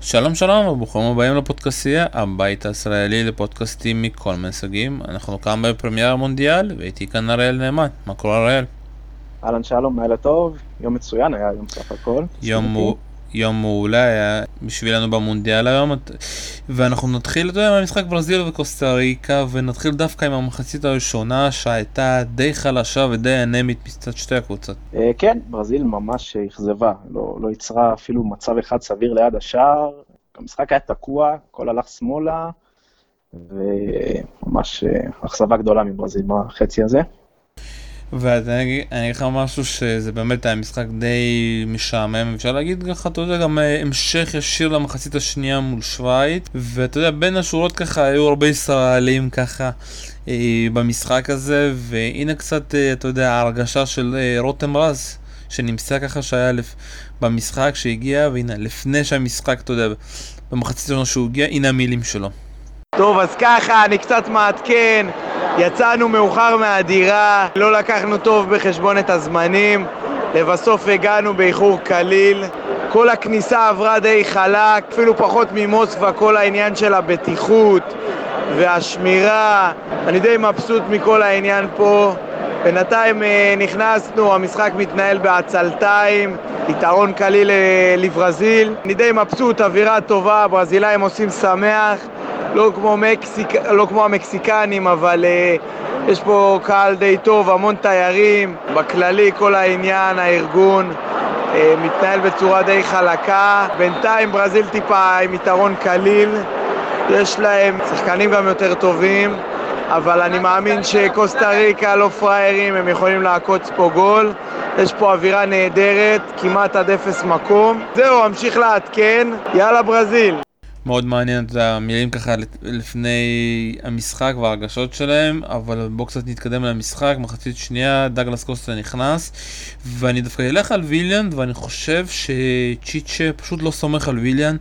שלום שלום וברוכים הבאים לפודקאסייה, הבית הישראלי לפודקאסטים מכל מיני סוגים. אנחנו כאן בפרמייר המונדיאל ואיתי כאן אריאל נאמן. מה קורה אריאל? אהלן שלום, לילה טוב, יום מצוין היה היום סך הכל. יום. יום מעולה היה בשבילנו במונדיאל היום ואנחנו נתחיל אתה יודע, מהמשחק ברזיל וקוסטה ריקה ונתחיל דווקא עם המחצית הראשונה שהייתה די חלשה ודי אנמית מצד שתי הקבוצות. אה, כן, ברזיל ממש אכזבה, לא, לא יצרה אפילו מצב אחד סביר ליד השער, המשחק היה תקוע, הכל הלך שמאלה וממש אה, אכזבה גדולה מברזיל בחצי הזה. ואני אגיד לך משהו שזה באמת היה משחק די משעמם, אפשר להגיד ככה, אתה יודע, גם אה, המשך ישיר למחצית השנייה מול שווייץ, ואתה יודע, בין השורות ככה היו הרבה ישראלים ככה אה, במשחק הזה, והנה קצת, אה, אתה יודע, ההרגשה של אה, רותם רז, שנמצא ככה שהיה לפ... במשחק שהגיע, והנה, לפני שהמשחק, אתה יודע, במחצית השנייה שהוא הגיע, הנה המילים שלו. טוב, אז ככה, אני קצת מעדכן. יצאנו מאוחר מהדירה, לא לקחנו טוב בחשבון את הזמנים, לבסוף הגענו באיחור קליל. כל הכניסה עברה די חלק, אפילו פחות ממוסקבה, כל העניין של הבטיחות והשמירה. אני די מבסוט מכל העניין פה. בינתיים אה, נכנסנו, המשחק מתנהל בעצלתיים, יתרון קליל אה, לברזיל. אני די מבסוט, אווירה טובה, ברזילאים עושים שמח. לא כמו, מקסיק, לא כמו המקסיקנים, אבל uh, יש פה קהל די טוב, המון תיירים, בכללי כל העניין, הארגון uh, מתנהל בצורה די חלקה. בינתיים ברזיל טיפה עם יתרון קליל, יש להם שחקנים גם יותר טובים, אבל אני מאמין שקוסטה ריקה לא פראיירים, הם יכולים לעקוץ פה גול. יש פה אווירה נהדרת, כמעט עד אפס מקום. זהו, אמשיך לעדכן, יאללה ברזיל. מאוד מעניין את המילים ככה לפני המשחק וההרגשות שלהם, אבל בואו קצת נתקדם למשחק, מחצית שנייה, דגלס קוסטה נכנס, ואני דווקא אלך על ויליאן, ואני חושב שצ'יצ'ה פשוט לא סומך על ויליאן.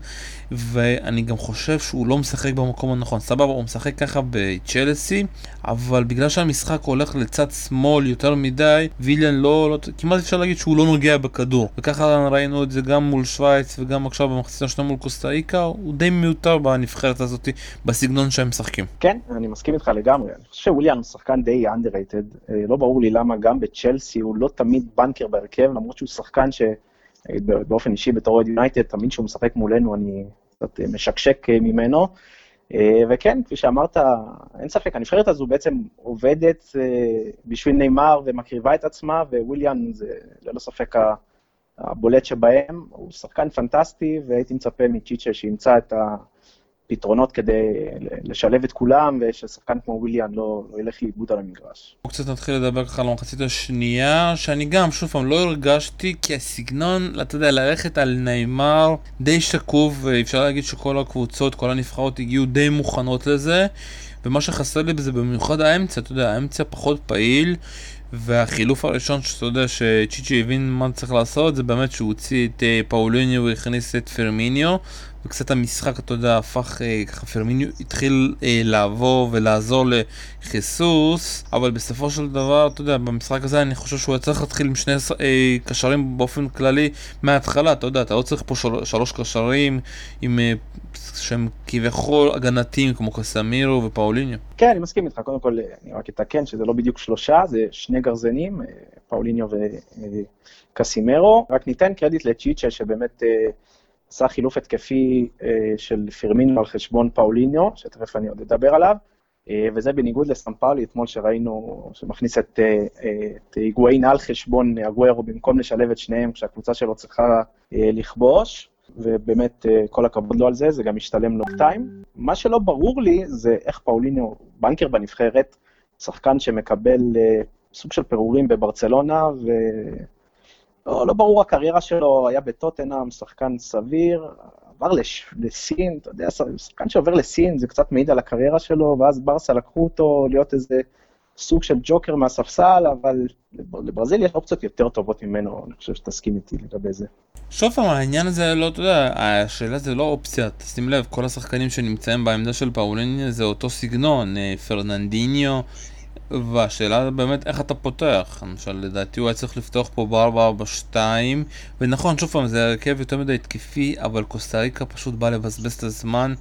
ואני גם חושב שהוא לא משחק במקום הנכון. סבבה, הוא משחק ככה בצ'לסי, אבל בגלל שהמשחק הולך לצד שמאל יותר מדי, ויליאן לא, לא, כמעט אפשר להגיד שהוא לא נוגע בכדור. וככה ראינו את זה גם מול שווייץ וגם עכשיו במחצית השנייה מול קוסטה איקה, הוא די מיותר בנבחרת הזאת, בסגנון שהם משחקים. כן, אני מסכים איתך לגמרי. אני חושב שוויליאן הוא שחקן די underrated. אה, לא ברור לי למה גם בצ'לסי הוא לא תמיד בנקר בהרכב, למרות שהוא שחקן ש... באופן אישי בתור אוהד יונייטד, תמיד כשהוא משחק מולנו אני קצת משקשק אה, ממנו. אה, וכן, כפי שאמרת, אין ספק, הנבחרת הזו בעצם עובדת אה, בשביל נאמר ומקריבה את עצמה, וויליאן זה ללא ספק הבולט שבהם. הוא שחקן פנטסטי, והייתי מצפה מצ'יצ'ה שימצא את ה... פתרונות כדי לשלב את כולם, וששחקן כמו וויליאן לא, לא ילך לאיבוד על המגרש. בואו קצת נתחיל לדבר ככה על המחצית השנייה, שאני גם, שוב פעם, לא הרגשתי כי הסגנון, אתה יודע, ללכת על נאמר די שקוף, ואפשר להגיד שכל הקבוצות, כל הנבחרות הגיעו די מוכנות לזה, ומה שחסר לי בזה במיוחד האמצע, אתה יודע, האמצע פחות פעיל. והחילוף הראשון שאתה יודע שצ'יצ'י הבין מה צריך לעשות זה באמת שהוא הוציא את אה, פאוליניו והכניס את פרמיניו וקצת המשחק, אתה יודע, הפך, אה, ככה פרמיניו התחיל אה, לעבור ולעזור לחיסוס, אבל בסופו של דבר, אתה יודע, במשחק הזה אני חושב שהוא היה צריך להתחיל עם שני אה, קשרים באופן כללי מההתחלה, אתה יודע, אתה לא צריך פה של, שלוש קשרים עם... אה, שהם כביכול הגנתיים כמו קסמירו ופאוליניו. כן, אני מסכים איתך, קודם כל אני רק אתקן שזה לא בדיוק שלושה, זה שני גרזנים, אה, פאוליניו וקסימרו. רק ניתן קרדיט לצ'יצ'ה שבאמת אה, עשה חילוף התקפי אה, של פירמינו על חשבון פאוליניו, שתכף אני עוד אדבר עליו, אה, וזה בניגוד לסמפאולי אתמול שראינו, שמכניס את, אה, את היגואין על חשבון אגוורו במקום לשלב את שניהם כשהקבוצה שלו צריכה לכבוש, ובאמת כל הכבוד לו על זה, זה גם משתלם לו טיים. מה שלא ברור לי זה איך פאוליניו, בנקר בנבחרת, שחקן שמקבל סוג של פירורים בברצלונה, ו... לא, לא ברור הקריירה שלו, היה בטוטנאם, שחקן סביר, עבר לש, לסין, אתה יודע, שחקן שעובר לסין זה קצת מעיד על הקריירה שלו, ואז ברסה לקחו אותו להיות איזה סוג של ג'וקר מהספסל, אבל לברזיל יש אופציות יותר טובות ממנו, אני חושב שתסכים איתי לגבי זה. שוב פעם, העניין הזה לא, אתה יודע, השאלה זה לא אופציה, תשים לב, כל השחקנים שנמצאים בעמדה של פאוליניה זה אותו סגנון, אה, פרננדיניו, והשאלה באמת איך אתה פותח, למשל לדעתי הוא היה צריך לפתוח פה ב-442 ונכון שוב פעם זה הרכב יותר מדי התקפי אבל קוסטה פשוט בא לבזבז את הזמן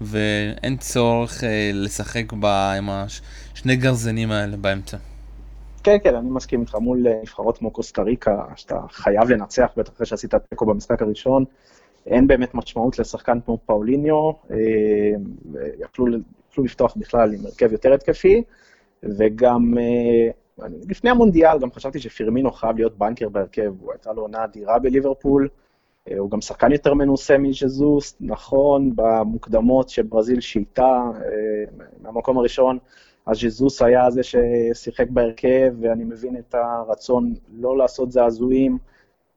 ואין צורך אה, לשחק בה עם השני גרזנים האלה באמצע. כן, כן, אני מסכים איתך, מול אה, נבחרות כמו קוסטה ריקה, שאתה חייב לנצח, בטח אחרי שעשית תיקו במשחק הראשון, אין באמת משמעות לשחקן כמו פאוליניו, אה, יכלו, יכלו לפתוח בכלל עם הרכב יותר התקפי, וגם אה, לפני המונדיאל גם חשבתי שפירמינו חייב להיות בנקר בהרכב, הוא הייתה לו עונה אדירה בליברפול, הוא גם שחקן יותר מנוסה מז'זוס, נכון, במוקדמות שברזיל שייטה מהמקום הראשון, אז ז'זוס היה זה ששיחק בהרכב, ואני מבין את הרצון לא לעשות זעזועים,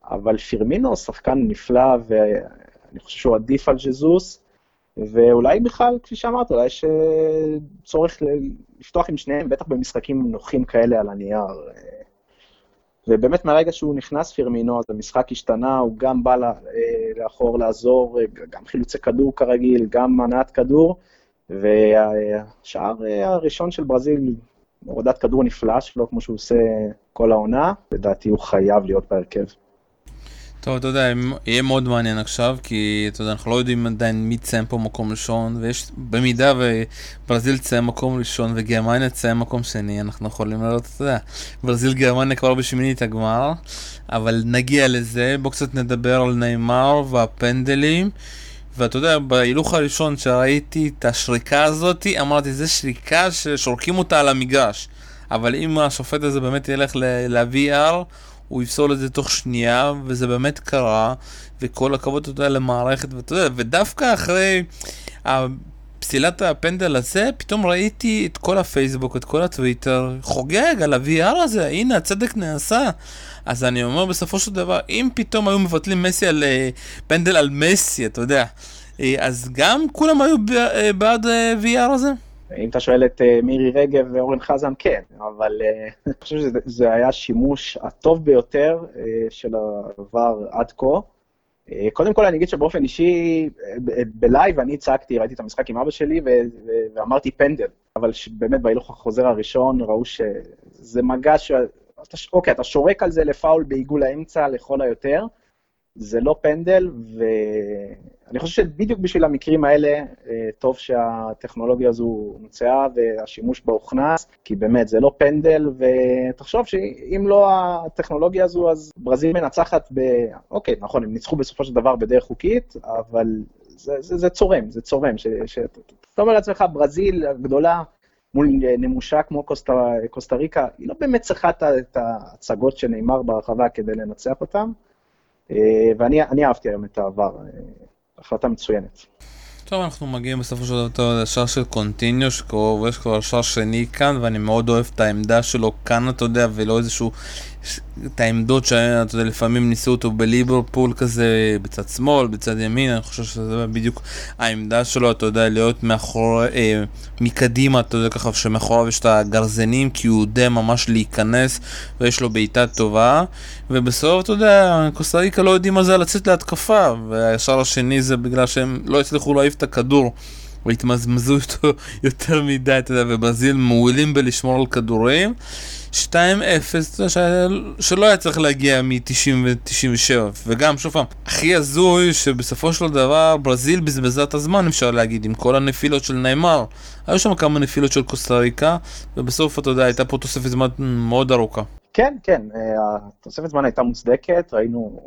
אבל פירמינו שחקן נפלא, ואני חושב שהוא עדיף על ז'זוס, ואולי בכלל, כפי שאמרת, אולי יש אה, צורך לפתוח עם שניהם, בטח במשחקים נוחים כאלה על הנייר. ובאמת מהרגע שהוא נכנס פירמינו, אז המשחק השתנה, הוא גם בא אה, לאחור לעזור, גם חילוצי כדור כרגיל, גם הנעת כדור, והשער אה, הראשון של ברזיל, הורדת כדור נפלא שלו, כמו שהוא עושה כל העונה, לדעתי הוא חייב להיות בהרכב. טוב, אתה יודע, יהיה מאוד מעניין עכשיו, כי אתה יודע, אנחנו לא יודעים עדיין מי תסיים פה מקום ראשון, ויש, במידה וברזיל תסיים מקום ראשון וגרמניה תסיים מקום שני, אנחנו יכולים לראות, אתה יודע, ברזיל גרמניה כבר בשמינית הגמר, אבל נגיע לזה, בואו קצת נדבר על נאמר והפנדלים. ואתה יודע, בהילוך הראשון שראיתי את השריקה הזאת, אמרתי, זה שריקה ששורקים אותה על המגרש. אבל אם השופט הזה באמת ילך ל-VR, הוא יפסול את זה תוך שנייה, וזה באמת קרה, וכל הכבוד, אתה יודע, למערכת, ואתה יודע, ודווקא אחרי פסילת הפנדל הזה, פתאום ראיתי את כל הפייסבוק, את כל הטוויטר, חוגג על ה-VR הזה, הנה, הצדק נעשה. אז אני אומר בסופו של דבר, אם פתאום היו מבטלים מסי על uh, פנדל על מסי, אתה יודע, uh, אז גם כולם היו uh, בעד VR הזה? אם אתה שואל את uh, מירי רגב ואורן חזן, כן, אבל uh, אני חושב שזה היה השימוש הטוב ביותר uh, של ה-VR עד כה. קודם כל אני אגיד שבאופן אישי, בלייב אני צעקתי, ראיתי את המשחק עם אבא שלי ואמרתי פנדל, אבל באמת בהילוך החוזר הראשון ראו שזה מגע אתה, אוקיי, אתה שורק על זה לפאול בעיגול האמצע לכל היותר, זה לא פנדל, ואני חושב שבדיוק בשביל המקרים האלה, אה, טוב שהטכנולוגיה הזו הומצאה והשימוש בה הוכנס, כי באמת זה לא פנדל, ותחשוב שאם לא הטכנולוגיה הזו, אז ברזיל מנצחת ב... אוקיי, נכון, הם ניצחו בסופו של דבר בדרך חוקית, אבל זה, זה, זה צורם, זה צורם. ש, ש, אתה אומר לעצמך, ברזיל הגדולה, מול נמושה כמו קוסטה, קוסטה ריקה, היא לא באמת צריכה את ההצגות של נאמר ברחבה כדי לנצח אותם, אה, ואני אהבתי היום את העבר, אה, החלטה מצוינת. טוב, אנחנו מגיעים בסופו של דבר לשער של קונטיניו שקרוב, ויש כבר שער שני כאן, ואני מאוד אוהב את העמדה שלו כאן, אתה יודע, ולא איזשהו את העמדות שאתה יודע, לפעמים ניסו אותו בליברפול כזה, בצד שמאל, בצד ימין, אני חושב שזה בדיוק העמדה שלו, אתה יודע, להיות מאחורי, אה, מקדימה, אתה יודע, ככה שמאחוריו יש את הגרזנים, כי הוא יודע ממש להיכנס, ויש לו בעיטה טובה, ובסוף, אתה יודע, קוסטה ריקה לא יודעים מה זה לצאת להתקפה, והשאר השני זה בגלל שהם לא הצליחו להעיף את הכדור. והתמזמזו איתו יותר מדי, אתה יודע, וברזיל מעולים בלשמור על כדורים. 2-0, שלא היה צריך להגיע מ-90 ו-97, וגם, שוב פעם, הכי הזוי שבסופו של דבר ברזיל בזבזה את הזמן, אפשר להגיד, עם כל הנפילות של נאמר. היו שם כמה נפילות של קוסטה ריקה, ובסוף, אתה יודע, הייתה פה תוספת זמן מאוד ארוכה. כן, כן, אה, התוספת זמן הייתה מוצדקת, ראינו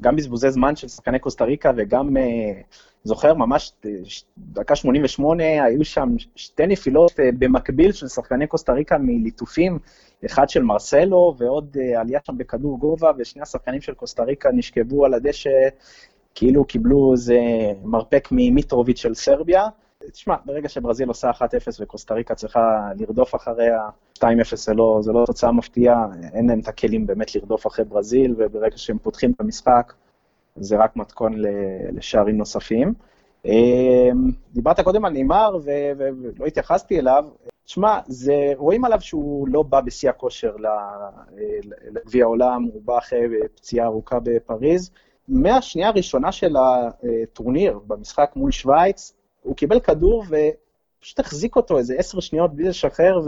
גם בזבוזי זמן של שחקני קוסטה ריקה וגם, אה, זוכר, ממש אה, דקה 88, היו שם שתי נפילות אה, במקביל של שחקני קוסטה ריקה מליטופים, אחד של מרסלו ועוד עלייה שם בכדור גובה, ושני השחקנים של קוסטה ריקה נשכבו על הדשא, כאילו קיבלו איזה מרפק ממיטרוביץ' של סרביה. תשמע, ברגע שברזיל עושה 1-0 וקוסטה צריכה לרדוף אחריה, 2-0 זה לא, זה לא תוצאה מפתיעה, אין להם את הכלים באמת לרדוף אחרי ברזיל, וברגע שהם פותחים את המשחק, זה רק מתכון לשערים נוספים. אמ, דיברת קודם על נימר ולא התייחסתי אליו, תשמע, רואים עליו שהוא לא בא בשיא הכושר לגביע העולם, הוא בא אחרי פציעה ארוכה בפריז. מהשנייה הראשונה של הטורניר, במשחק מול שווייץ, הוא קיבל כדור ופשוט החזיק אותו איזה עשר שניות בלי לשחרר,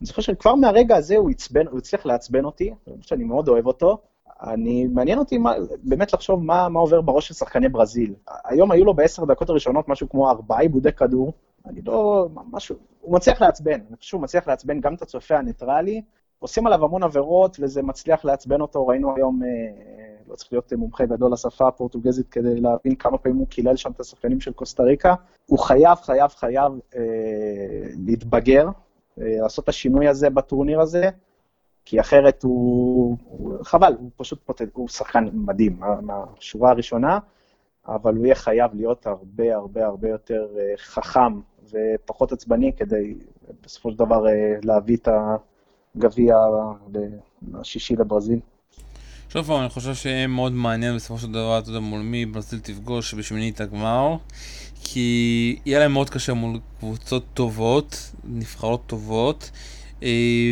אני זוכר שכבר מהרגע הזה הוא עצבן, הוא הצליח לעצבן אותי, שאני מאוד אוהב אותו. אני, מעניין אותי מה, באמת לחשוב מה, מה עובר בראש של שחקני ברזיל. היום היו לו בעשר דקות הראשונות משהו כמו ארבעה עיבודי כדור, אני לא, משהו, הוא מצליח לעצבן, אני חושב שהוא מצליח לעצבן גם את הצופה הניטרלי, עושים עליו המון עבירות וזה מצליח לעצבן אותו, ראינו היום, אה, לא צריך להיות מומחה גדול לשפה הפורטוגזית כדי להבין כמה פעמים הוא קילל שם את השחקנים של קוסטה ריקה. הוא חייב, חייב, חייב אה, להתבגר, אה, לעשות את השינוי הזה בטורניר הזה, כי אחרת הוא, הוא חבל, הוא פשוט פוטנט, הוא שחקן מדהים מהשורה הראשונה, אבל הוא יהיה חייב להיות הרבה הרבה הרבה יותר אה, חכם ופחות עצבני כדי בסופו של דבר אה, להביא את הגביע השישי לברזיל. שוב פעם, אני חושב שיהיה מאוד מעניין בסופו של דבר, אתה יודע, מול מי ברזיל תפגוש בשמינית הגמר, כי יהיה להם מאוד קשה מול קבוצות טובות, נבחרות טובות, אה,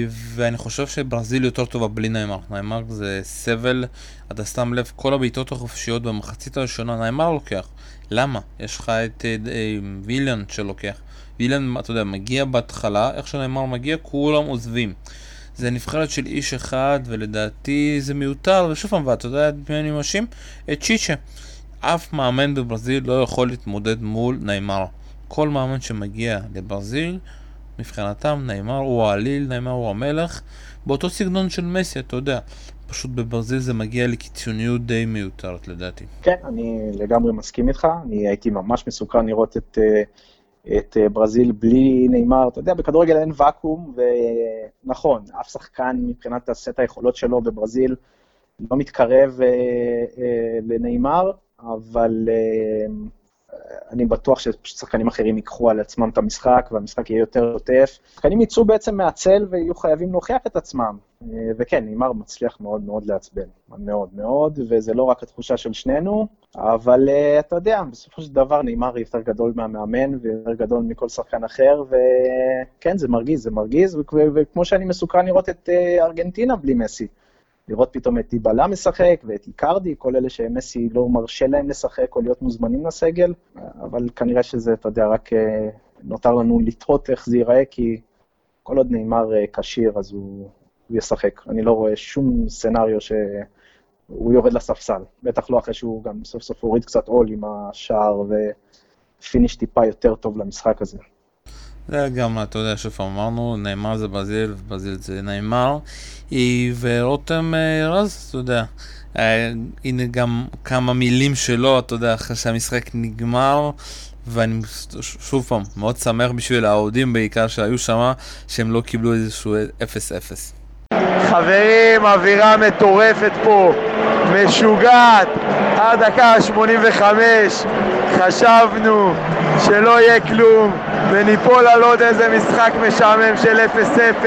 ואני חושב שברזיל יותר טובה בלי נאמר. נאמר זה סבל, אתה שם לב, כל הבעיטות החופשיות במחצית הראשונה, נאמר לוקח. למה? יש לך את אה, אה, ויליאן שלוקח. ויליאן, אתה יודע, מגיע בהתחלה, איך שנאמר מגיע, כולם עוזבים. זה נבחרת של איש אחד, ולדעתי זה מיותר, ושוב פעם, ואתה יודע את מי אני מאשים? את צ'יצ'ה. אף מאמן בברזיל לא יכול להתמודד מול נאמר. כל מאמן שמגיע לברזיל, מבחינתם נאמר הוא העליל, נאמר הוא המלך, באותו סגנון של מסי, אתה יודע. פשוט בברזיל זה מגיע לקיצוניות די מיותרת לדעתי. כן, אני לגמרי מסכים איתך, אני הייתי ממש מסוכן לראות את... Uh... את אה, ברזיל בלי נאמר, אתה יודע, בכדורגל אין ואקום, ונכון, אף שחקן מבחינת הסט היכולות שלו בברזיל לא מתקרב אה, אה, לנאמר, אבל אה, אני בטוח ששחקנים אחרים ייקחו על עצמם את המשחק, והמשחק יהיה יותר עוטף. שחקנים יצאו בעצם מהצל ויהיו חייבים להוכיח את עצמם. אה, וכן, נאמר מצליח מאוד מאוד לעצבן, מאוד מאוד, וזה לא רק התחושה של שנינו, אבל uh, אתה יודע, בסופו של דבר נאמר יותר גדול מהמאמן ויותר גדול מכל שחקן אחר, וכן, זה מרגיז, זה מרגיז, וכמו שאני מסוכן לראות את uh, ארגנטינה בלי מסי. לראות פתאום את דיבלה משחק ואת איקרדי, כל אלה שמסי לא מרשה להם לשחק או להיות מוזמנים לסגל, אבל כנראה שזה, אתה יודע, רק אה, נותר לנו לתהות איך זה ייראה, כי כל עוד נאמר אה, כשיר אז הוא, הוא ישחק. אני לא רואה שום scenario שהוא יורד לספסל, בטח לא אחרי שהוא גם סוף סוף הוריד קצת עול עם השער ו finish טיפה יותר טוב למשחק הזה. זה גם, אתה יודע, שוב אמרנו, ניימאר זה ברזיל, וברזיל זה ניימאר. ורותם אה, רז, אתה יודע, אה, הנה גם כמה מילים שלו, אתה יודע, אחרי שהמשחק נגמר, ואני שוב פעם מאוד שמח בשביל האוהדים בעיקר שהיו שם, שהם לא קיבלו איזשהו 0-0. חברים, אווירה מטורפת פה, משוגעת, עד דקה 85 חשבנו שלא יהיה כלום וניפול על עוד איזה משחק משעמם של 0-0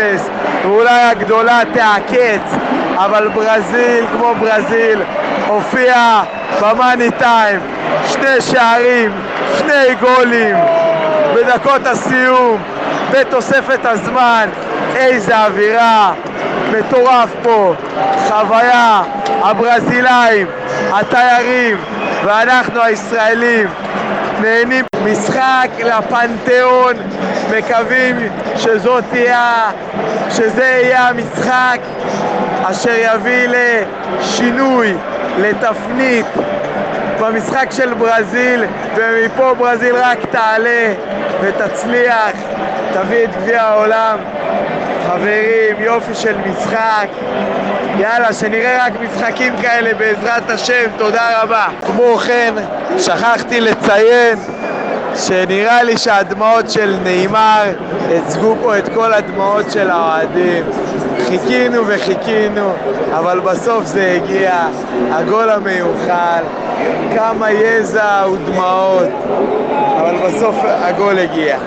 ואולי הגדולה תעקץ אבל ברזיל כמו ברזיל הופיע במאני טיים. שני שערים, שני גולים. בדקות הסיום בתוספת הזמן איזה אווירה. מטורף פה. חוויה הברזילאים, התיירים ואנחנו הישראלים נהנים משחק לפנתיאון, מקווים שזאת תהיה, שזה יהיה המשחק אשר יביא לשינוי, לתפנית במשחק של ברזיל, ומפה ברזיל רק תעלה ותצליח, תביא את גביע העולם. חברים, יופי של משחק. יאללה, שנראה רק משחקים כאלה בעזרת השם, תודה רבה. כמו כן, שכחתי לציין שנראה לי שהדמעות של נאמר הצגו פה את כל הדמעות של האוהדים. חיכינו וחיכינו, אבל בסוף זה הגיע, הגול המיוחל, כמה יזע ודמעות, אבל בסוף הגול הגיע.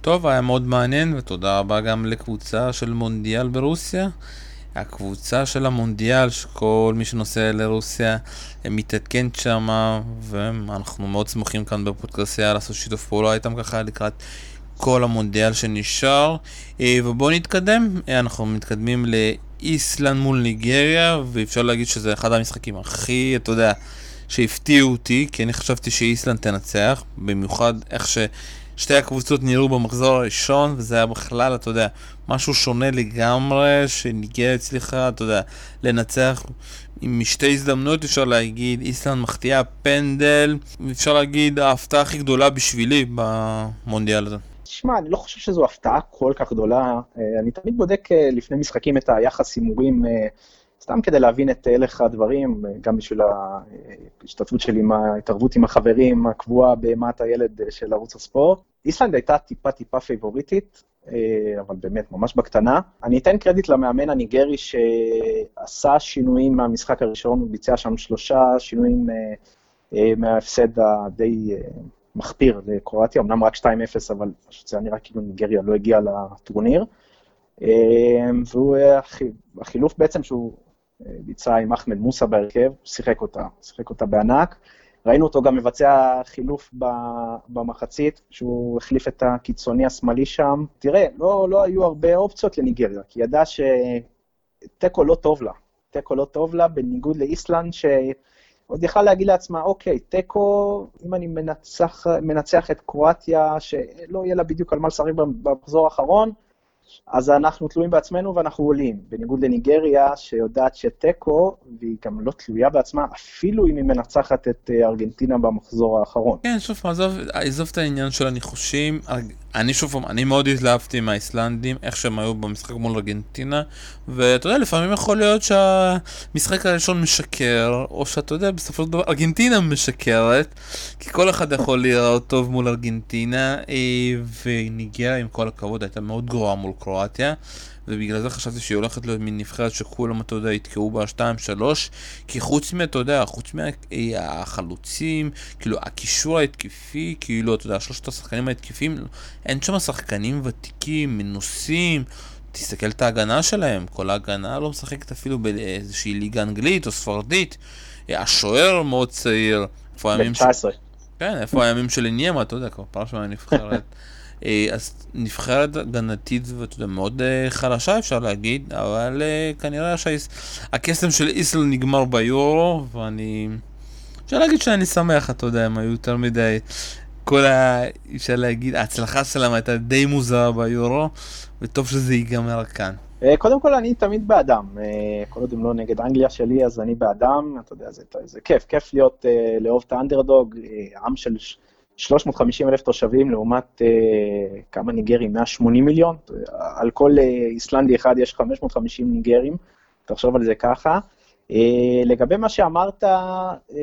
טוב, היה מאוד מעניין, ותודה רבה גם לקבוצה של מונדיאל ברוסיה. הקבוצה של המונדיאל, שכל מי שנוסע לרוסיה מתעדכן שם, ואנחנו מאוד שמחים כאן בפודקאסיה לעשות שיתוף פעולה איתם ככה לקראת כל המונדיאל שנשאר. אה, ובואו נתקדם, אה, אנחנו מתקדמים לאיסלנד מול ניגריה, ואפשר להגיד שזה אחד המשחקים הכי, אתה יודע, שהפתיעו אותי, כי אני חשבתי שאיסלנד תנצח, במיוחד איך ש... שתי הקבוצות נראו במחזור הראשון, וזה היה בכלל, אתה יודע, משהו שונה לגמרי, שניגריה הצליחה, אתה יודע, לנצח עם משתי הזדמנויות, אפשר להגיד, איסלנד מחטיאה פנדל, אפשר להגיד, ההפתעה הכי גדולה בשבילי במונדיאל הזה. תשמע, אני לא חושב שזו הפתעה כל כך גדולה. אה, אני תמיד בודק אה, לפני משחקים את היחס הימורים, אה, סתם כדי להבין את הלך הדברים, גם בשביל ההשתתפות שלי עם ההתערבות עם החברים הקבועה בהמת הילד של ערוץ הספורט. איסלנד הייתה טיפה-טיפה פייבוריטית, אבל באמת ממש בקטנה. אני אתן קרדיט למאמן הניגרי שעשה שינויים מהמשחק הראשון, הוא ביצע שם שלושה שינויים מההפסד הדי מחפיר לקרואטיה, אמנם רק 2-0, אבל פשוט זה נראה כאילו ניגריה לא הגיעה לטורניר. והוא, החילוף בעצם שהוא אה, ביצע עם אחמד מוסא בהרכב, שיחק אותה, שיחק אותה בענק. ראינו אותו גם מבצע חילוף במחצית, שהוא החליף את הקיצוני השמאלי שם. תראה, לא, לא היו הרבה אופציות לניגריה, כי ידע שתיקו לא טוב לה. תיקו לא טוב לה, בניגוד לאיסלנד, ש... עוד יכלה להגיד לעצמה, אוקיי, תיקו, אם אני מנצח, מנצח את קרואטיה, שלא יהיה לה בדיוק על מה לשחק במחזור האחרון, אז אנחנו תלויים בעצמנו ואנחנו עולים. בניגוד לניגריה, שיודעת שתיקו, והיא גם לא תלויה בעצמה, אפילו אם היא מנצחת את אה, ארגנטינה במחזור האחרון. כן, שוב עזוב, עזוב את העניין של הניחושים. אני שוב פעם, אני מאוד התלהבתי עם האיסלנדים, איך שהם היו במשחק מול ארגנטינה, ואתה יודע, לפעמים יכול להיות שהמשחק הראשון משקר, או שאתה יודע, בסופו של דבר ארגנטינה משקרת, כי כל אחד יכול להיראות טוב מול ארגנטינה, אה, וניגריה, עם כל הכבוד, הייתה מאוד גרועה מול קרואטיה. ובגלל זה חשבתי שהיא הולכת להיות מין נבחרת שכולם, אתה יודע, יתקעו בה 2-3, כי חוץ מ... אתה יודע, חוץ מהחלוצים, כאילו, הקישור ההתקפי, כאילו, אתה יודע, שלושת השחקנים ההתקפיים, אין שם שחקנים ותיקים, מנוסים. תסתכל את ההגנה שלהם, כל ההגנה לא משחקת אפילו באיזושהי ליגה אנגלית או ספרדית. השוער מאוד צעיר. איפה הימים של... כן, איפה הימים של עניימה, אתה יודע, כבר פעם שמה נבחרת. אה, אז נבחרת הגנתית, מאוד אה, חלשה אפשר להגיד, אבל אה, כנראה שהקסם של איסל נגמר ביורו, ואני... אפשר להגיד שאני שמח, אתה יודע, הם היו יותר מדי... כל ה... אפשר להגיד, ההצלחה שלהם הייתה די מוזרה ביורו, וטוב שזה ייגמר כאן. קודם כל, אני תמיד באדם. כל עוד הם לא נגד אנגליה שלי, אז אני באדם. אתה יודע, זה, זה כיף, כיף להיות, לאהוב את האנדרדוג, עם של 350 אלף תושבים לעומת uh, כמה ניגרים? 180 מיליון? על כל uh, איסלנדי אחד יש 550 ניגרים, תחשוב על זה ככה. Uh, לגבי מה שאמרת, uh,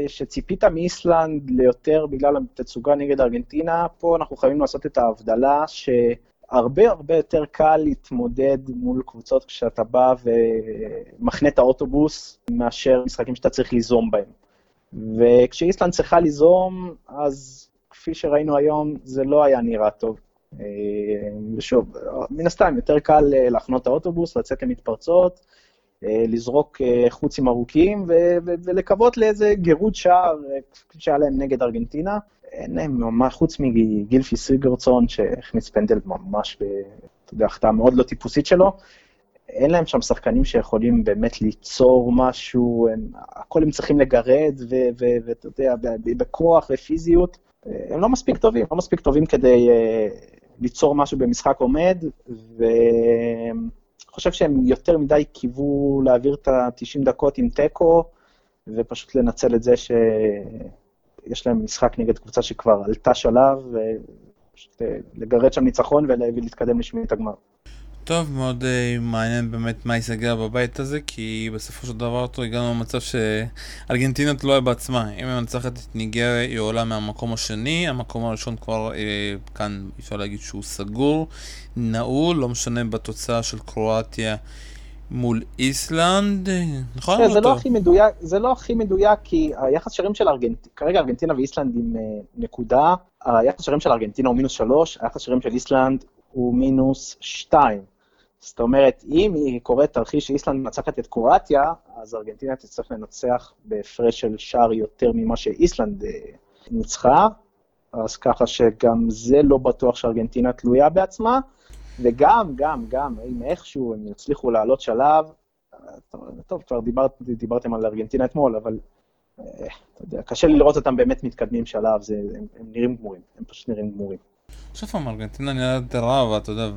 שציפית מאיסלנד ליותר בגלל התצוגה נגד ארגנטינה, פה אנחנו חייבים לעשות את ההבדלה שהרבה הרבה יותר קל להתמודד מול קבוצות כשאתה בא ומחנה את האוטובוס, מאשר משחקים שאתה צריך ליזום בהם. וכשאיסלנד צריכה ליזום, אז כפי שראינו היום, זה לא היה נראה טוב. אה, ושוב, מן הסתם, יותר קל אה, להחנות את האוטובוס, לצאת למתפרצות, אה, לזרוק חוצים ארוכים ולקוות לאיזה גירוד שער, שהיה להם נגד ארגנטינה. אין להם ממש, חוץ מגילפי סיגרצון, שהכניס פנדל ממש, אתה יודע, החטאה מאוד לא טיפוסית שלו, אין להם שם שחקנים שיכולים באמת ליצור משהו, הם, הכל הם צריכים לגרד, ואתה יודע, בכוח ופיזיות. הם לא מספיק טובים, לא מספיק טובים כדי uh, ליצור משהו במשחק עומד, ואני חושב שהם יותר מדי קיוו להעביר את ה-90 דקות עם תיקו, ופשוט לנצל את זה שיש להם משחק נגד קבוצה שכבר עלתה שלב, ופשוט אה, לגרד שם ניצחון ולהתקדם לשמינית הגמר. טוב, מאוד uh, מעניין באמת מה ייסגר בבית הזה, כי בסופו של דבר הגענו למצב שארגנטינה תלויה בעצמה. אם היא מנצחת את ניגריה, היא עולה מהמקום השני, המקום הראשון כבר uh, כאן אפשר להגיד שהוא סגור, נעול, לא משנה בתוצאה של קרואטיה מול איסלנד, נכון? כן, זה לא הכי מדויק, זה לא הכי מדויק, כי היחס שרים של ארגנטינה, כרגע ארגנטינה ואיסלנד עם uh, נקודה, היחס שרים של ארגנטינה הוא מינוס שלוש, היחס שרים של איסלנד הוא מינוס שתיים. זאת אומרת, אם היא קוראת תרחיש שאיסלנד מנצחת את קרואטיה, אז ארגנטינה תצטרך לנצח בהפרש של שער יותר ממה שאיסלנד אה, ניצחה, אז ככה שגם זה לא בטוח שארגנטינה תלויה בעצמה, וגם, גם, גם, אם איכשהו הם יצליחו לעלות שלב, טוב, כבר דיברת, דיברתם על ארגנטינה אתמול, אבל אה, אתה יודע, קשה לי לראות אותם באמת מתקדמים שלב, זה, הם, הם נראים גמורים, הם פשוט נראים גמורים. שוב פעם, ארגנטינה נראית רע, ואתה יודע,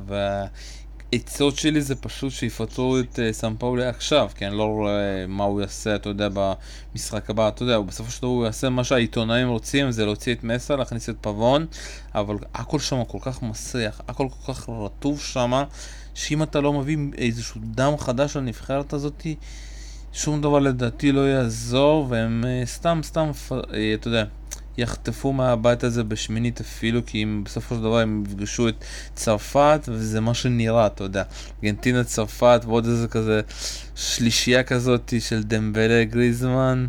העצות שלי זה פשוט שיפטרו את uh, סאם פאולי עכשיו, כי אני לא רואה מה הוא יעשה, אתה יודע, במשחק הבא, אתה יודע, בסופו של דבר הוא יעשה מה שהעיתונאים רוצים, זה להוציא את מסר, להכניס את פבון, אבל הכל שם כל כך מסריח, הכל כל כך רטוב שם, שאם אתה לא מביא איזשהו דם חדש לנבחרת הזאתי, שום דבר לדעתי לא יעזור, והם uh, סתם, סתם, uh, אתה יודע. יחטפו מהבית הזה בשמינית אפילו, כי אם בסופו של דבר הם יפגשו את צרפת, וזה מה שנראה, אתה יודע. ארגנטינה, צרפת, ועוד איזה כזה שלישייה כזאת של דמבלה, גריזמן,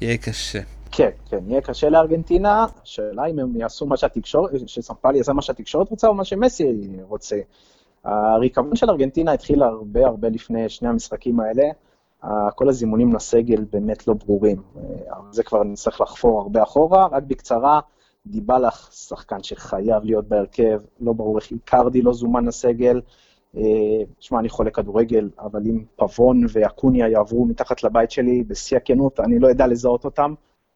יהיה קשה. כן, כן, יהיה קשה לארגנטינה, השאלה אם הם יעשו מה שהתקשורת, שסמפלי יעשה מה שהתקשורת רוצה או מה שמסי רוצה. הריקבון של ארגנטינה התחיל הרבה הרבה לפני שני המשחקים האלה. כל הזימונים לסגל באמת לא ברורים. אה, זה כבר נצטרך לחפור הרבה אחורה, רק בקצרה, דיבלח, שחקן שחייב להיות בהרכב, לא ברור איך איקרדי לא זומן לסגל. אה, אני חולה כדורגל, אבל אם פבון ואקוניה יעברו מתחת לבית שלי, בשיא הכנות, אני לא אדע לזהות אותם.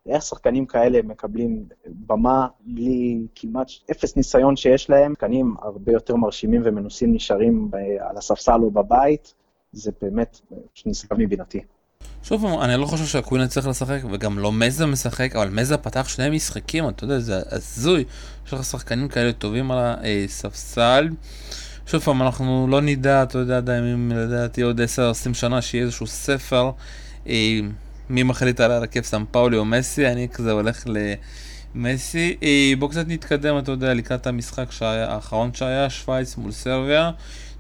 איך שחקנים כאלה מקבלים במה בלי כמעט אפס ניסיון שיש להם? שחקנים הרבה יותר מרשימים ומנוסים נשארים על הספסל או בבית. זה באמת נשגב מבינתי. שוב אני לא חושב שהקווינה צריך לשחק, וגם לא מזה משחק, אבל מזה פתח שני משחקים, אתה יודע, זה הזוי. יש לך שחקנים כאלה טובים על הספסל. שוב פעם, אנחנו לא נדע, אתה יודע, עדיין, אם לדעתי עוד 10-20 שנה שיהיה איזשהו ספר, אה, מי מחליט על הרכב סם פאולי או מסי, אני כזה הולך למסי. אה, בואו קצת נתקדם, אתה יודע, לקראת המשחק האחרון שהיה, שווייץ מול סרביה.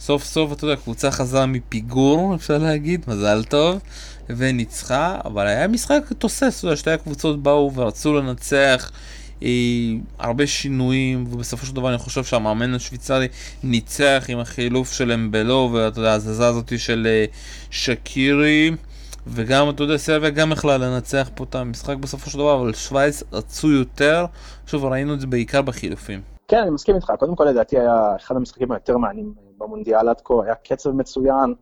סוף סוף, אתה יודע, קבוצה חזרה מפיגור, אפשר להגיד, מזל טוב, וניצחה, אבל היה משחק תוסס, אתה יודע, שתי הקבוצות באו ורצו לנצח. אה, הרבה שינויים, ובסופו של דבר אני חושב שהמאמן השוויצרי ניצח עם החילוף של אמבלו, ואתה יודע, ההזזה הזאת של אה, שקירי, וגם, אתה יודע, סרביה גם יכלה לנצח פה את המשחק בסופו של דבר, אבל שווייץ רצו יותר, שוב, ראינו את זה בעיקר בחילופים. כן, אני מסכים איתך. קודם כל, לדעתי היה אחד המשחקים היותר מעניינים במונדיאל עד כה, היה קצב מצוין,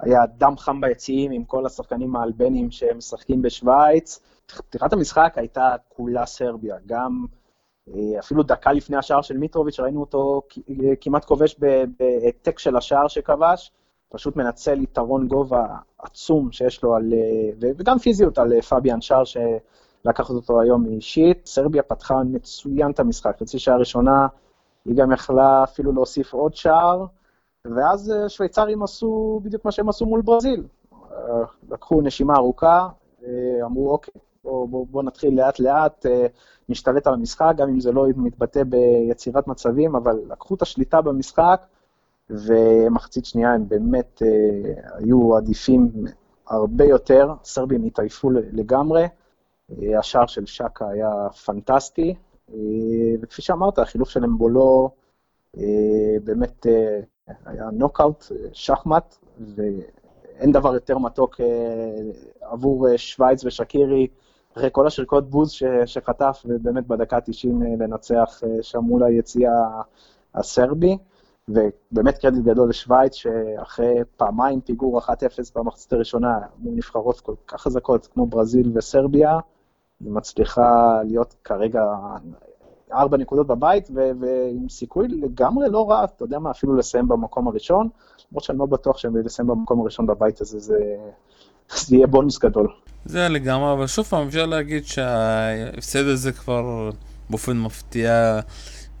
היה דם חם ביציעים עם כל השחקנים האלבנים שמשחקים בשוויץ. פתיחת המשחק הייתה כולה סרביה, גם אה, אפילו דקה לפני השער של מיטרוביץ', ראינו אותו כמעט כובש בהעתק של השער שכבש, פשוט מנצל יתרון גובה עצום שיש לו על, אה, וגם פיזיות על אה, פביאן שער, לקחת אותו היום אישית. סרביה פתחה מצוין את המשחק, חצי שעה ראשונה, היא גם יכלה אפילו להוסיף עוד שער, ואז אה, שוויצרים עשו בדיוק מה שהם עשו מול ברזיל. אה, לקחו נשימה ארוכה, אה, אמרו, אוקיי, בואו בוא, בוא נתחיל לאט-לאט, נשתלט על המשחק, גם אם זה לא מתבטא ביצירת מצבים, אבל לקחו את השליטה במשחק, ומחצית שנייה הם באמת היו עדיפים הרבה יותר, סרבים התעייפו לגמרי. אה, השער של שקה היה פנטסטי, אה, וכפי שאמרת, החילוף של אמבולו אה, באמת היה נוקאוט, שחמט, ואין דבר יותר מתוק עבור שווייץ ושקירי, אחרי כל השריקות בוז שחטף, ובאמת בדקה ה-90 לנצח שם מול היציע הסרבי. ובאמת קרדיט גדול לשוויץ, שאחרי פעמיים פיגור 1-0 במחצית הראשונה, מול נבחרות כל כך חזקות כמו ברזיל וסרביה, מצליחה להיות כרגע ארבע נקודות בבית, ועם סיכוי לגמרי לא רע, אתה יודע מה, אפילו לסיים במקום הראשון, למרות שאני לא בטוח שהם לסיים במקום הראשון בבית הזה, זה, זה יהיה בונוס גדול. זה לגמרי, אבל שוב פעם, אפשר להגיד שההפסד הזה כבר באופן מפתיע,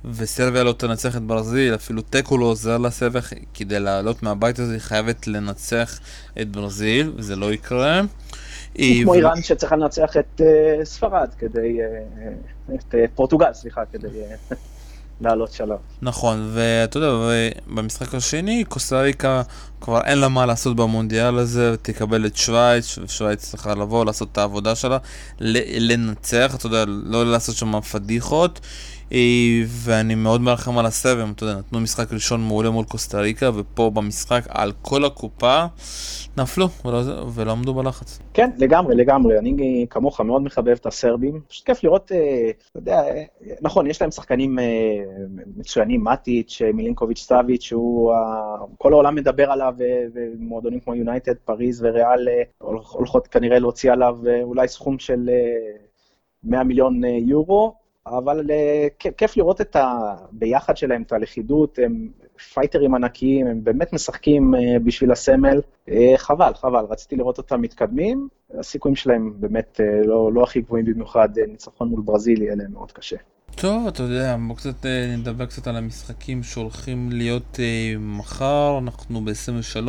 וסרביה לא תנצח את ברזיל, אפילו תיקו לא עוזר לסרביה, כדי לעלות מהבית הזה היא חייבת לנצח את ברזיל, וזה לא יקרה. כמו איראן שצריכה לנצח את אה, ספרד כדי, אה, את אה, פורטוגל, סליחה, כדי לעלות שלב. נכון, ואתה יודע, במשחק השני, קוסטריקה כבר אין לה מה לעשות במונדיאל הזה, תקבל את שווייץ, ושווייץ צריכה לבוא, לעשות את העבודה שלה, לנצח, אתה יודע, לא לעשות שם פדיחות. ואני מאוד מרחם על הסבב, אתה יודע, נתנו משחק ראשון מעולה מול קוסטה ריקה, ופה במשחק על כל הקופה נפלו ולא, ולא עמדו בלחץ. כן, לגמרי, לגמרי. אני כמוך מאוד מחבב את הסרבים. פשוט כיף לראות, אה, אתה יודע, נכון, יש להם שחקנים אה, מצוינים, מאטיץ', מילינקוביץ' סאביץ', שהוא, כל העולם מדבר עליו, ומועדונים כמו יונייטד, פריז וריאל אה, הולכות כנראה להוציא עליו אולי סכום של 100 מיליון יורו. אבל כיף לראות את הביחד שלהם, את הלכידות, הם פייטרים ענקיים, הם באמת משחקים בשביל הסמל. חבל, חבל, רציתי לראות אותם מתקדמים, הסיכויים שלהם באמת לא, לא הכי גבוהים במיוחד, ניצחון מול ברזיל יהיה להם מאוד קשה. טוב, אתה יודע, בואו קצת נדבר קצת על המשחקים שהולכים להיות מחר, אנחנו ב-23,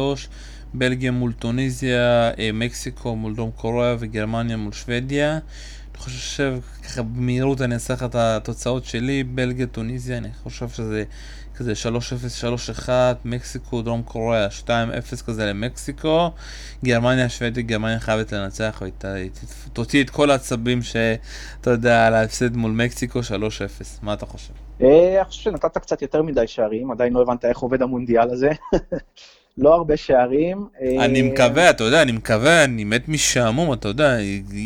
בלגיה מול טוניזיה, מקסיקו מול דרום קוריאה וגרמניה מול שוודיה. חושב, ככה במהירות אני אעשה לך את התוצאות שלי, בלגיה, טוניזיה, אני חושב שזה כזה 3-0, 3-1, מקסיקו, דרום קוריאה, 2-0 כזה למקסיקו, גרמניה, שוודיה, גרמניה חייבת לנצח, תוציא את כל העצבים שאתה יודע על ההפסד מול מקסיקו, 3-0, מה אתה חושב? אני חושב שנתת קצת יותר מדי שערים, עדיין לא הבנת איך עובד המונדיאל הזה. לא הרבה שערים. אני מקווה, אתה יודע, אני מקווה, אני מת משעמום, אתה יודע,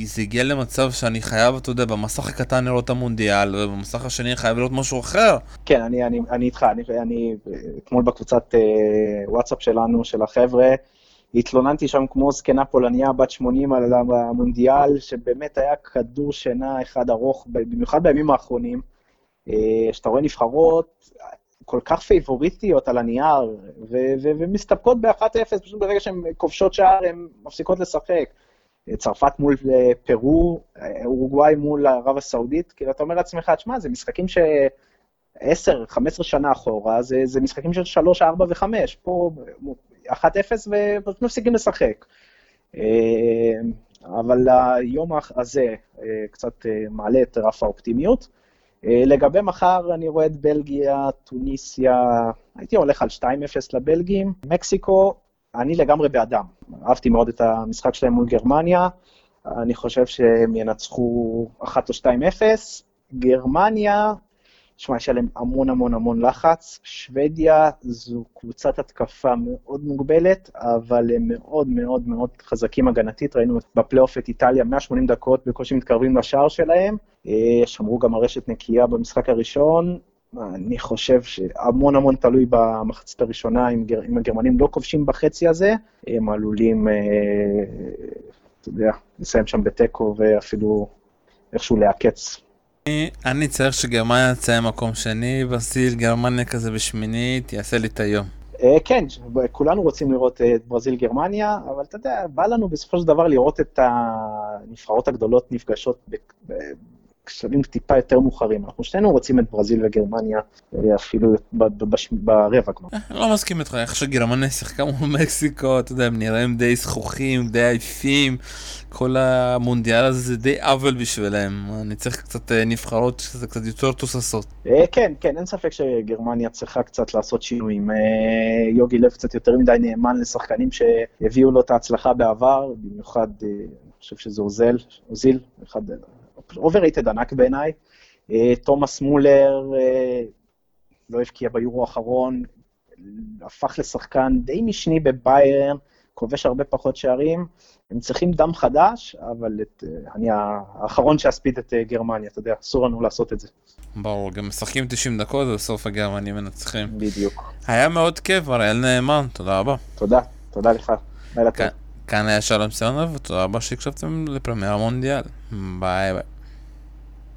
זה הגיע למצב שאני חייב, אתה יודע, במסך הקטן לראות את המונדיאל, ובמסך השני אני חייב לראות משהו אחר. כן, אני, אני, אני איתך, אני, אני אתמול בקבוצת אה, וואטסאפ שלנו, של החבר'ה, התלוננתי שם כמו זקנה פולניה בת 80 על המונדיאל, שבאמת היה כדור שינה אחד ארוך, במיוחד בימים האחרונים. שאתה רואה נבחרות, כל כך פייבוריטיות על הנייר, ומסתפקות ב-1-0, פשוט ברגע שהן כובשות שער, הן מפסיקות לשחק. צרפת מול פרו, אורוגוואי מול ערב הסעודית, כאילו אתה אומר לעצמך, תשמע, זה משחקים ש... 10, 15 שנה אחורה, זה, זה משחקים של 3, 4 ו-5, פה 1-0 ופשוט מפסיקים לשחק. אבל היום הזה קצת מעלה את רף האופטימיות. אה, לגבי מחר, אני רואה את בלגיה, טוניסיה, הייתי הולך על 2-0 לבלגים. מקסיקו, אני לגמרי באדם. אהבתי מאוד את המשחק שלהם מול גרמניה, אני חושב שהם ינצחו 1 או 2-0. גרמניה, שמע, יש עליהם המון המון המון לחץ. שוודיה זו קבוצת התקפה מאוד מוגבלת, אבל הם מאוד מאוד מאוד חזקים הגנתית. ראינו בפלייאוף את איטליה 180 דקות, בקושי מתקרבים לשער שלהם. אה, שמרו גם הרשת נקייה במשחק הראשון. אני חושב שהמון המון תלוי במחצית הראשונה, אם, גר, אם הגרמנים לא כובשים בחצי הזה, הם עלולים, אה, אתה יודע, לסיים שם בתיקו ואפילו איכשהו לעקץ אני צריך שגרמניה תצא מקום שני, ברזיל, גרמניה כזה בשמינית, יעשה לי את היום. אה, כן, כולנו רוצים לראות את ברזיל גרמניה, אבל אתה יודע, בא לנו בסופו של דבר לראות את הנבחרות הגדולות נפגשות בשלבים טיפה יותר מאוחרים. אנחנו שנינו רוצים את ברזיל וגרמניה, אה, אפילו ברבע כבר. אה, לא מסכים איתך, איך שגרמניה שיחקה מול מקסיקו, אתה יודע, הם נראים די זכוכים, די עייפים. כל המונדיאל הזה זה די עוול בשבילם. אני צריך קצת אה, נבחרות שזה קצת יותר תוססות. כן, כן, אין ספק שגרמניה צריכה קצת לעשות שינויים. יוגי לב קצת יותר מדי נאמן לשחקנים שהביאו לו את ההצלחה בעבר, במיוחד, אני חושב שזה אוזל, אוזיל, אחד overrated ענק בעיניי. אה, תומאס מולר אה, לא הבקיע ביורו האחרון, הפך לשחקן די משני בביירן, כובש הרבה פחות שערים. הם צריכים דם חדש, אבל את, אה, אני האחרון שאספיד את גרמניה, אתה יודע, אסור לנו לעשות את זה. ברור, גם משחקים 90 דקות ובסוף הגרמנים מנצחים. בדיוק. היה מאוד כיף, אריאל נאמן, תודה רבה. תודה, תודה לך. לילה טוב. כאן היה שלום סיונוב, ותודה רבה שהקשבתם לפרמייר המונדיאל. ביי ביי.